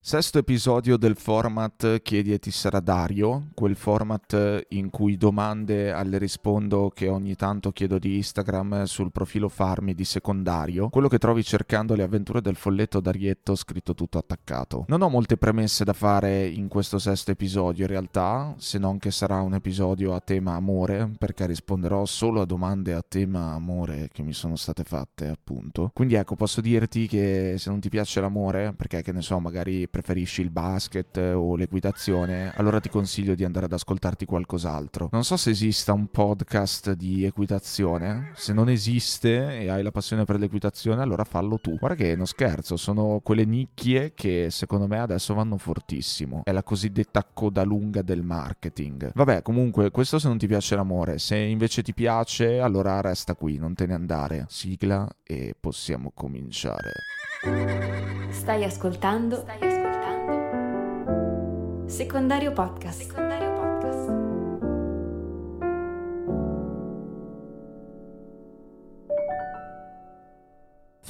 Sesto episodio del format Chiedi e ti sarà Dario, quel format in cui domande alle rispondo che ogni tanto chiedo di Instagram sul profilo Farmi di secondario, quello che trovi cercando le avventure del folletto Darietto scritto tutto attaccato. Non ho molte premesse da fare in questo sesto episodio in realtà, se non che sarà un episodio a tema amore, perché risponderò solo a domande a tema amore che mi sono state fatte appunto. Quindi ecco, posso dirti che se non ti piace l'amore, perché che ne so, magari preferisci il basket o l'equitazione, allora ti consiglio di andare ad ascoltarti qualcos'altro. Non so se esista un podcast di equitazione, se non esiste e hai la passione per l'equitazione, allora fallo tu. Guarda che non scherzo, sono quelle nicchie che secondo me adesso vanno fortissimo. È la cosiddetta coda lunga del marketing. Vabbè, comunque, questo se non ti piace l'amore, se invece ti piace, allora resta qui, non te ne andare. Sigla e possiamo cominciare. Stai ascoltando? Stai ascoltando? Secondario Podcast. Secondario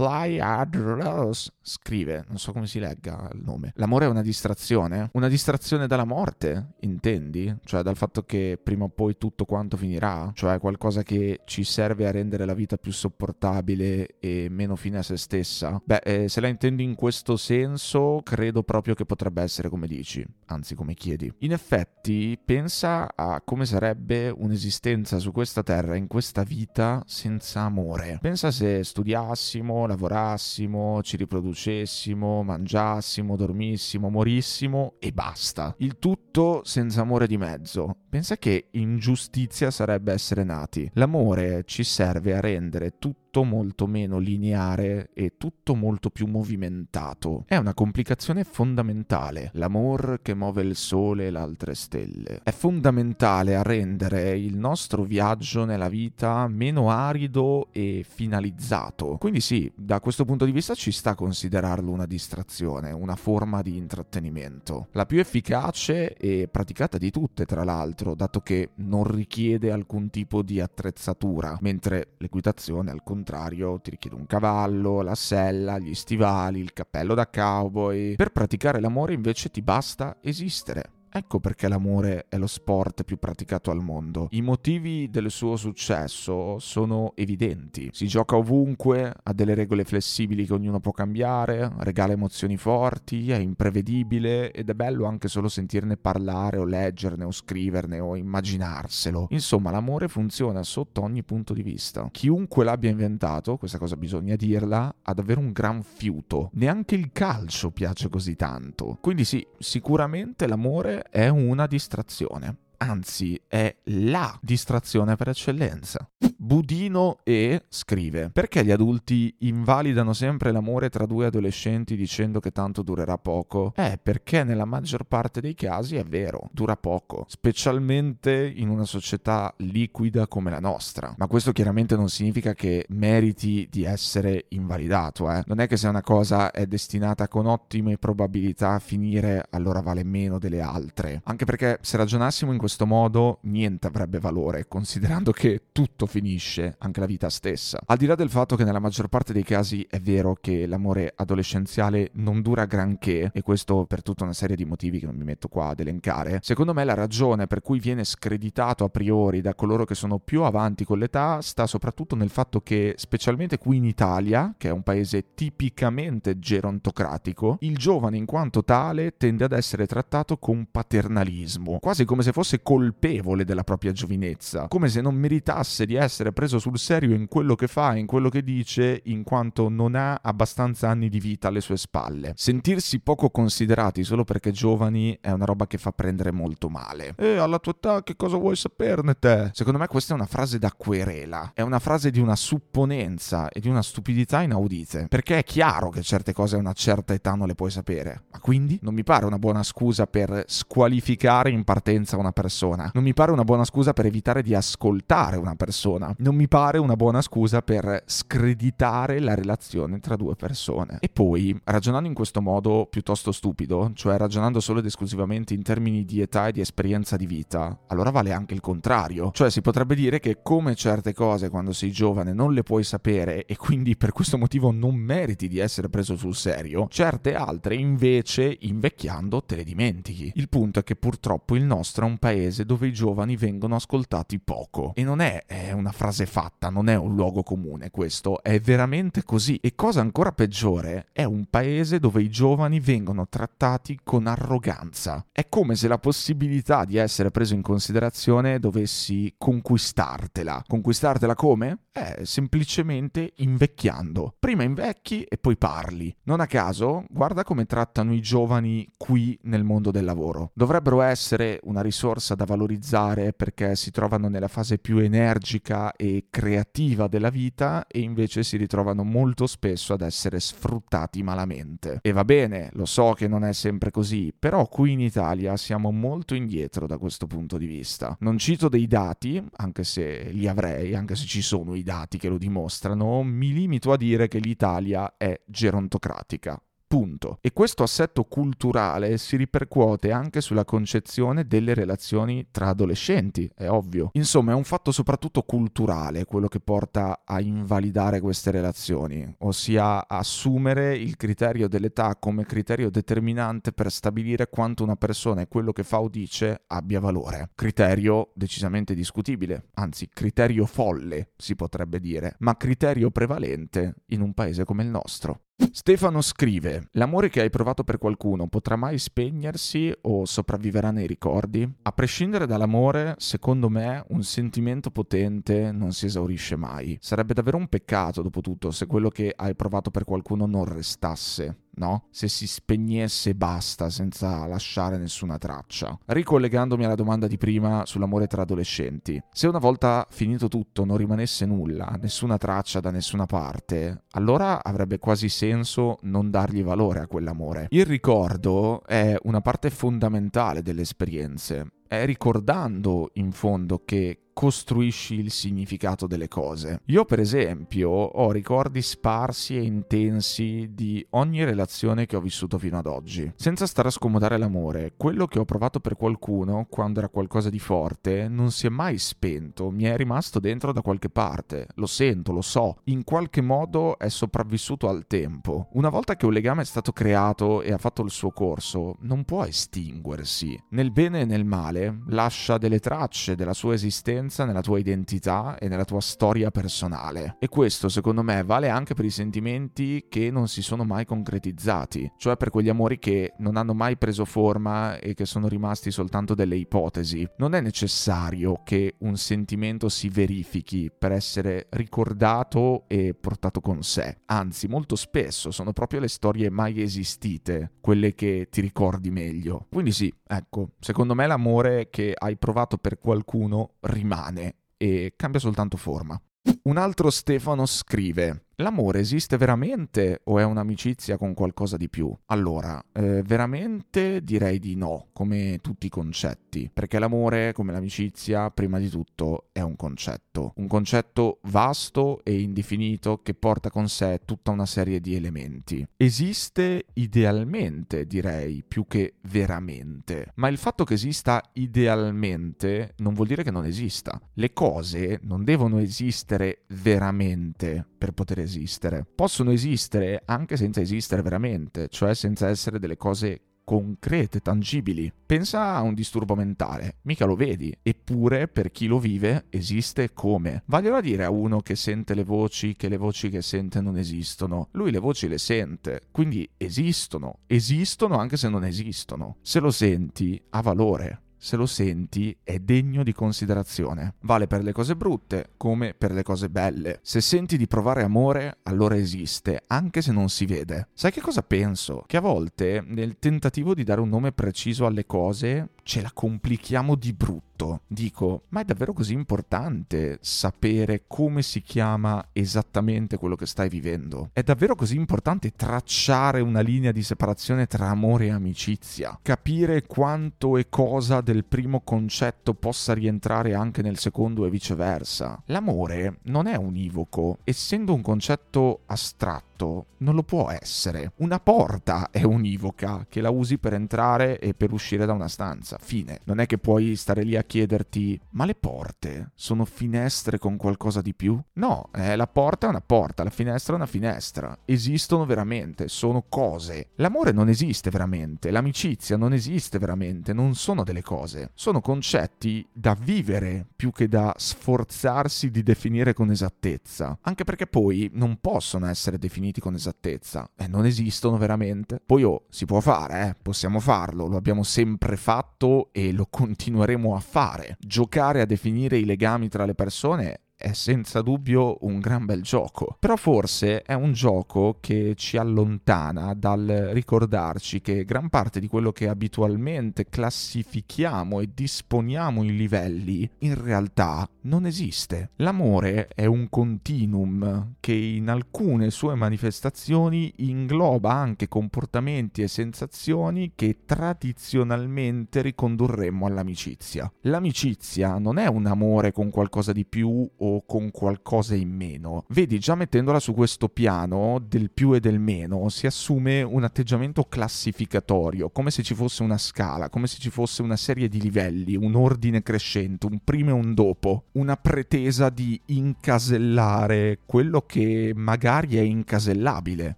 Fly Hard Rose scrive, non so come si legga il nome. L'amore è una distrazione? Una distrazione dalla morte, intendi? Cioè dal fatto che prima o poi tutto quanto finirà? Cioè qualcosa che ci serve a rendere la vita più sopportabile e meno fine a se stessa? Beh, eh, se la intendi in questo senso, credo proprio che potrebbe essere come dici, anzi come chiedi. In effetti, pensa a come sarebbe un'esistenza su questa terra, in questa vita, senza amore. Pensa se studiassimo, lavorassimo, ci riproducessimo, mangiassimo, dormissimo, morissimo e basta. Il tutto senza amore di mezzo. Pensa che ingiustizia sarebbe essere nati. L'amore ci serve a rendere tutto molto meno lineare e tutto molto più movimentato. È una complicazione fondamentale. L'amor che muove il sole e le altre stelle. È fondamentale a rendere il nostro viaggio nella vita meno arido e finalizzato. Quindi sì, da questo punto di vista ci sta a considerarlo una distrazione, una forma di intrattenimento. La più efficace e praticata di tutte, tra l'altro, dato che non richiede alcun tipo di attrezzatura, mentre l'equitazione al contrario ti richiede un cavallo, la sella, gli stivali, il cappello da cowboy. Per praticare l'amore invece ti basta esistere. Ecco perché l'amore è lo sport più praticato al mondo. I motivi del suo successo sono evidenti. Si gioca ovunque, ha delle regole flessibili che ognuno può cambiare, regala emozioni forti, è imprevedibile ed è bello anche solo sentirne parlare o leggerne o scriverne o immaginarselo. Insomma, l'amore funziona sotto ogni punto di vista. Chiunque l'abbia inventato, questa cosa bisogna dirla, ha davvero un gran fiuto. Neanche il calcio piace così tanto. Quindi sì, sicuramente l'amore è una distrazione. Anzi, è la distrazione per eccellenza. Budino E scrive: Perché gli adulti invalidano sempre l'amore tra due adolescenti dicendo che tanto durerà poco? Eh, perché nella maggior parte dei casi è vero, dura poco, specialmente in una società liquida come la nostra. Ma questo chiaramente non significa che meriti di essere invalidato, eh. Non è che se una cosa è destinata con ottime probabilità a finire, allora vale meno delle altre. Anche perché se ragionassimo in questo modo, niente avrebbe valore, considerando che tutto finisce anche la vita stessa. Al di là del fatto che nella maggior parte dei casi è vero che l'amore adolescenziale non dura granché, e questo per tutta una serie di motivi che non mi metto qua ad elencare, secondo me la ragione per cui viene screditato a priori da coloro che sono più avanti con l'età sta soprattutto nel fatto che, specialmente qui in Italia, che è un paese tipicamente gerontocratico, il giovane in quanto tale tende ad essere trattato con paternalismo, quasi come se fosse colpevole della propria giovinezza, come se non meritasse di essere preso sul serio in quello che fa, in quello che dice, in quanto non ha abbastanza anni di vita alle sue spalle. Sentirsi poco considerati solo perché giovani è una roba che fa prendere molto male. E alla tua età che cosa vuoi saperne te? Secondo me questa è una frase da querela, è una frase di una supponenza e di una stupidità inaudite, perché è chiaro che certe cose a una certa età non le puoi sapere, ma quindi non mi pare una buona scusa per squalificare in partenza una persona persona. Non mi pare una buona scusa per evitare di ascoltare una persona. Non mi pare una buona scusa per screditare la relazione tra due persone. E poi, ragionando in questo modo piuttosto stupido, cioè ragionando solo ed esclusivamente in termini di età e di esperienza di vita, allora vale anche il contrario. Cioè si potrebbe dire che come certe cose quando sei giovane non le puoi sapere e quindi per questo motivo non meriti di essere preso sul serio, certe altre invece invecchiando te le dimentichi. Il punto è che purtroppo il nostro è un paese dove i giovani vengono ascoltati poco e non è, è una frase fatta, non è un luogo comune questo, è veramente così. E cosa ancora peggiore, è un paese dove i giovani vengono trattati con arroganza. È come se la possibilità di essere preso in considerazione dovessi conquistartela. Conquistartela come? Eh, semplicemente invecchiando. Prima invecchi e poi parli. Non a caso, guarda come trattano i giovani qui nel mondo del lavoro. Dovrebbero essere una risorsa da valorizzare perché si trovano nella fase più energica e creativa della vita e invece si ritrovano molto spesso ad essere sfruttati malamente. E va bene, lo so che non è sempre così, però qui in Italia siamo molto indietro da questo punto di vista. Non cito dei dati, anche se li avrei, anche se ci sono i dati che lo dimostrano, mi limito a dire che l'Italia è gerontocratica. Punto. E questo assetto culturale si ripercuote anche sulla concezione delle relazioni tra adolescenti, è ovvio. Insomma, è un fatto soprattutto culturale quello che porta a invalidare queste relazioni, ossia assumere il criterio dell'età come criterio determinante per stabilire quanto una persona e quello che fa o dice abbia valore. Criterio decisamente discutibile, anzi criterio folle si potrebbe dire, ma criterio prevalente in un paese come il nostro. Stefano scrive: L'amore che hai provato per qualcuno potrà mai spegnersi o sopravviverà nei ricordi? A prescindere dall'amore, secondo me, un sentimento potente non si esaurisce mai. Sarebbe davvero un peccato, dopo tutto, se quello che hai provato per qualcuno non restasse no? Se si spegnesse e basta senza lasciare nessuna traccia. Ricollegandomi alla domanda di prima sull'amore tra adolescenti, se una volta finito tutto non rimanesse nulla, nessuna traccia da nessuna parte, allora avrebbe quasi senso non dargli valore a quell'amore. Il ricordo è una parte fondamentale delle esperienze. È ricordando in fondo che costruisci il significato delle cose. Io per esempio ho ricordi sparsi e intensi di ogni relazione che ho vissuto fino ad oggi. Senza stare a scomodare l'amore, quello che ho provato per qualcuno quando era qualcosa di forte non si è mai spento, mi è rimasto dentro da qualche parte. Lo sento, lo so, in qualche modo è sopravvissuto al tempo. Una volta che un legame è stato creato e ha fatto il suo corso, non può estinguersi. Nel bene e nel male lascia delle tracce della sua esistenza nella tua identità e nella tua storia personale. E questo secondo me vale anche per i sentimenti che non si sono mai concretizzati, cioè per quegli amori che non hanno mai preso forma e che sono rimasti soltanto delle ipotesi. Non è necessario che un sentimento si verifichi per essere ricordato e portato con sé, anzi molto spesso sono proprio le storie mai esistite quelle che ti ricordi meglio. Quindi sì, ecco, secondo me l'amore che hai provato per qualcuno rimane e cambia soltanto forma. Un altro Stefano scrive: L'amore esiste veramente o è un'amicizia con qualcosa di più? Allora, eh, veramente direi di no, come tutti i concetti, perché l'amore, come l'amicizia, prima di tutto è un concetto, un concetto vasto e indefinito che porta con sé tutta una serie di elementi. Esiste idealmente, direi, più che veramente, ma il fatto che esista idealmente non vuol dire che non esista. Le cose non devono esistere veramente per poter esistere esistere. Possono esistere anche senza esistere veramente, cioè senza essere delle cose concrete, tangibili. Pensa a un disturbo mentale, mica lo vedi, eppure per chi lo vive esiste come. Vaglielo a dire a uno che sente le voci, che le voci che sente non esistono. Lui le voci le sente, quindi esistono, esistono anche se non esistono. Se lo senti, ha valore se lo senti, è degno di considerazione. Vale per le cose brutte come per le cose belle. Se senti di provare amore, allora esiste, anche se non si vede. Sai che cosa penso? Che a volte, nel tentativo di dare un nome preciso alle cose, ce la complichiamo di brutto. Dico, ma è davvero così importante sapere come si chiama esattamente quello che stai vivendo? È davvero così importante tracciare una linea di separazione tra amore e amicizia? Capire quanto e cosa del primo concetto possa rientrare anche nel secondo e viceversa? L'amore non è univoco, essendo un concetto astratto non lo può essere. Una porta è univoca, che la usi per entrare e per uscire da una stanza. Fine. Non è che puoi stare lì a chiederti, ma le porte sono finestre con qualcosa di più? No, eh, la porta è una porta, la finestra è una finestra. Esistono veramente, sono cose. L'amore non esiste veramente, l'amicizia non esiste veramente, non sono delle cose. Sono concetti da vivere più che da sforzarsi di definire con esattezza. Anche perché poi non possono essere definiti definiti con esattezza. Eh, non esistono veramente. Poi oh, si può fare, eh? possiamo farlo, lo abbiamo sempre fatto e lo continueremo a fare. Giocare a definire i legami tra le persone è senza dubbio un gran bel gioco, però forse è un gioco che ci allontana dal ricordarci che gran parte di quello che abitualmente classifichiamo e disponiamo in livelli in realtà non esiste. L'amore è un continuum che in alcune sue manifestazioni ingloba anche comportamenti e sensazioni che tradizionalmente ricondurremmo all'amicizia. L'amicizia non è un amore con qualcosa di più o con qualcosa in meno. Vedi, già mettendola su questo piano del più e del meno, si assume un atteggiamento classificatorio, come se ci fosse una scala, come se ci fosse una serie di livelli, un ordine crescente, un prima e un dopo, una pretesa di incasellare quello che magari è incasellabile.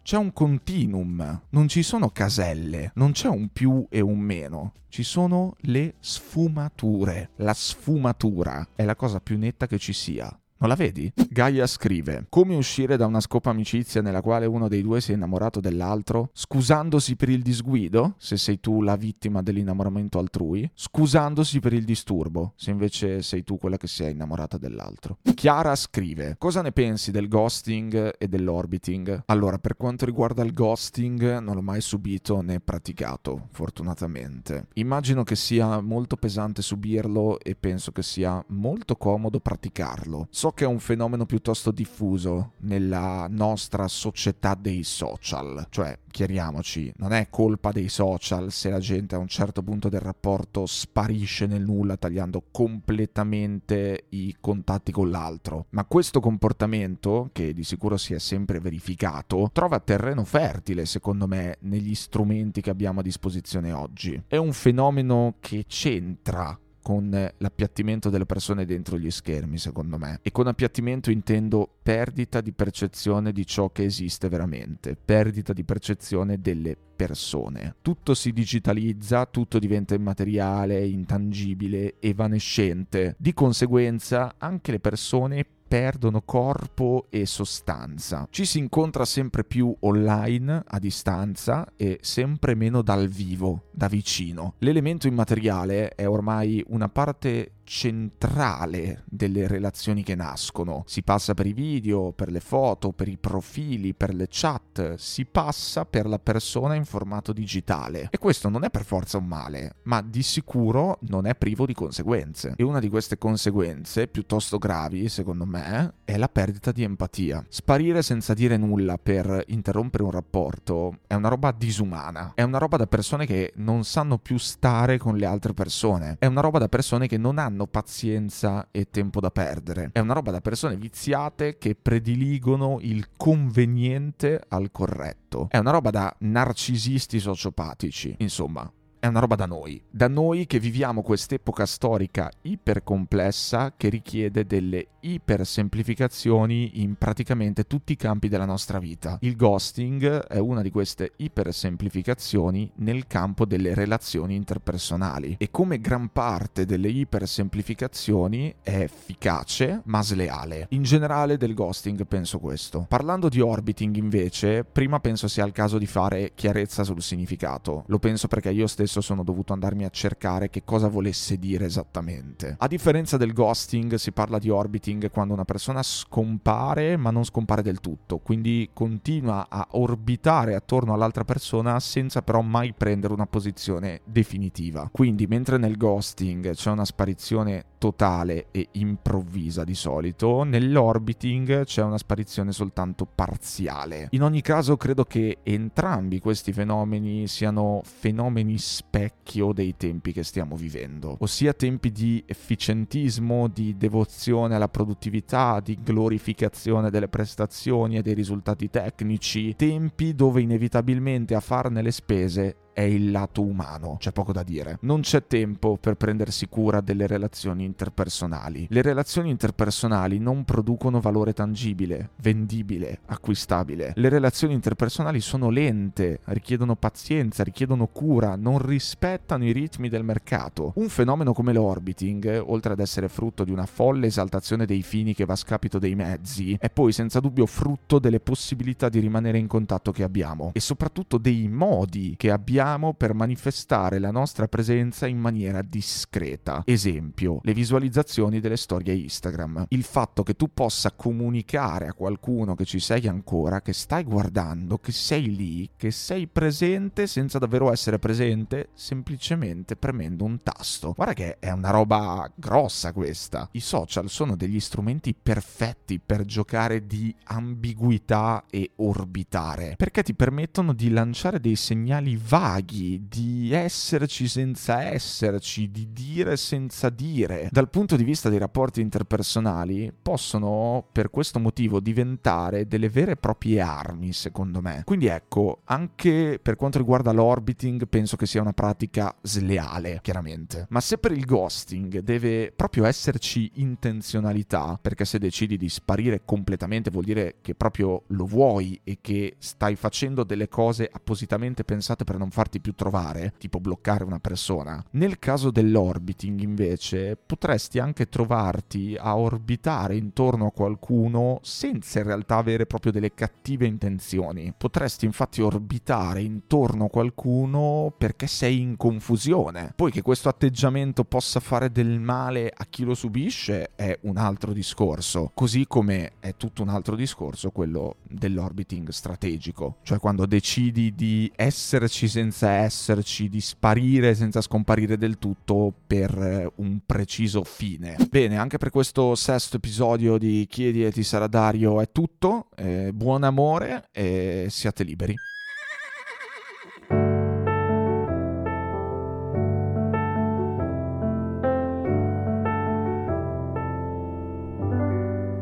C'è un continuum, non ci sono caselle, non c'è un più e un meno ci sono le sfumature. La sfumatura è la cosa più netta che ci sia. Non la vedi? Gaia scrive: Come uscire da una scopa amicizia nella quale uno dei due si è innamorato dell'altro? Scusandosi per il disguido, se sei tu la vittima dell'innamoramento altrui, scusandosi per il disturbo, se invece sei tu quella che si è innamorata dell'altro. Chiara scrive: Cosa ne pensi del ghosting e dell'orbiting? Allora, per quanto riguarda il ghosting, non l'ho mai subito né praticato, fortunatamente. Immagino che sia molto pesante subirlo e penso che sia molto comodo praticarlo. So che è un fenomeno piuttosto diffuso nella nostra società dei social, cioè chiariamoci, non è colpa dei social se la gente a un certo punto del rapporto sparisce nel nulla tagliando completamente i contatti con l'altro, ma questo comportamento, che di sicuro si è sempre verificato, trova terreno fertile secondo me negli strumenti che abbiamo a disposizione oggi. È un fenomeno che c'entra con l'appiattimento delle persone dentro gli schermi, secondo me. E con appiattimento intendo perdita di percezione di ciò che esiste veramente, perdita di percezione delle persone. Tutto si digitalizza, tutto diventa immateriale, intangibile, evanescente. Di conseguenza anche le persone perdono corpo e sostanza. Ci si incontra sempre più online, a distanza e sempre meno dal vivo, da vicino. L'elemento immateriale è ormai una parte centrale delle relazioni che nascono. Si passa per i video, per le foto, per i profili, per le chat, si passa per la persona in formato digitale. E questo non è per forza un male, ma di sicuro non è privo di conseguenze. E una di queste conseguenze, piuttosto gravi, secondo me, è la perdita di empatia. Sparire senza dire nulla per interrompere un rapporto è una roba disumana. È una roba da persone che non sanno più stare con le altre persone. È una roba da persone che non hanno hanno pazienza e tempo da perdere. È una roba da persone viziate che prediligono il conveniente al corretto. È una roba da narcisisti sociopatici. Insomma, è una roba da noi, da noi che viviamo quest'epoca storica ipercomplessa che richiede delle ipersemplificazioni in praticamente tutti i campi della nostra vita. Il ghosting è una di queste ipersemplificazioni nel campo delle relazioni interpersonali e come gran parte delle ipersemplificazioni è efficace ma sleale. In generale del ghosting penso questo. Parlando di orbiting invece, prima penso sia il caso di fare chiarezza sul significato. Lo penso perché io stesso questo sono dovuto andarmi a cercare che cosa volesse dire esattamente. A differenza del ghosting, si parla di orbiting quando una persona scompare ma non scompare del tutto, quindi continua a orbitare attorno all'altra persona senza però mai prendere una posizione definitiva. Quindi mentre nel ghosting c'è una sparizione totale e improvvisa di solito, nell'orbiting c'è una sparizione soltanto parziale. In ogni caso credo che entrambi questi fenomeni siano fenomeni specchio dei tempi che stiamo vivendo, ossia tempi di efficientismo, di devozione alla produttività, di glorificazione delle prestazioni e dei risultati tecnici, tempi dove inevitabilmente a farne le spese è il lato umano, c'è poco da dire. Non c'è tempo per prendersi cura delle relazioni interpersonali. Le relazioni interpersonali non producono valore tangibile, vendibile, acquistabile. Le relazioni interpersonali sono lente, richiedono pazienza, richiedono cura, non rispettano i ritmi del mercato. Un fenomeno come l'orbiting, oltre ad essere frutto di una folle esaltazione dei fini che va a scapito dei mezzi, è poi senza dubbio frutto delle possibilità di rimanere in contatto che abbiamo e soprattutto dei modi che abbiamo usiamo per manifestare la nostra presenza in maniera discreta. Esempio, le visualizzazioni delle storie Instagram. Il fatto che tu possa comunicare a qualcuno che ci sei ancora, che stai guardando, che sei lì, che sei presente senza davvero essere presente, semplicemente premendo un tasto. Guarda che è una roba grossa questa. I social sono degli strumenti perfetti per giocare di ambiguità e orbitare, perché ti permettono di lanciare dei segnali vaghi vaghi, di esserci senza esserci, di dire senza dire. Dal punto di vista dei rapporti interpersonali, possono per questo motivo diventare delle vere e proprie armi, secondo me. Quindi ecco, anche per quanto riguarda l'orbiting, penso che sia una pratica sleale, chiaramente. Ma se per il ghosting deve proprio esserci intenzionalità, perché se decidi di sparire completamente vuol dire che proprio lo vuoi e che stai facendo delle cose appositamente pensate per non farti più trovare, tipo bloccare una persona. Nel caso dell'orbiting invece potresti anche trovarti a orbitare intorno a qualcuno senza in realtà avere proprio delle cattive intenzioni. Potresti infatti orbitare intorno a qualcuno perché sei in confusione. Poi che questo atteggiamento possa fare del male a chi lo subisce è un altro discorso, così come è tutto un altro discorso quello dell'orbiting strategico, cioè quando decidi di esserci senza senza esserci, di sparire senza scomparire del tutto per eh, un preciso fine. Bene, anche per questo sesto episodio di Chiedi e ti sarà Dario è tutto. Eh, buon amore e siate liberi.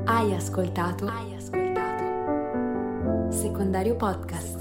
Hai ascoltato? Hai ascoltato? Secondario podcast.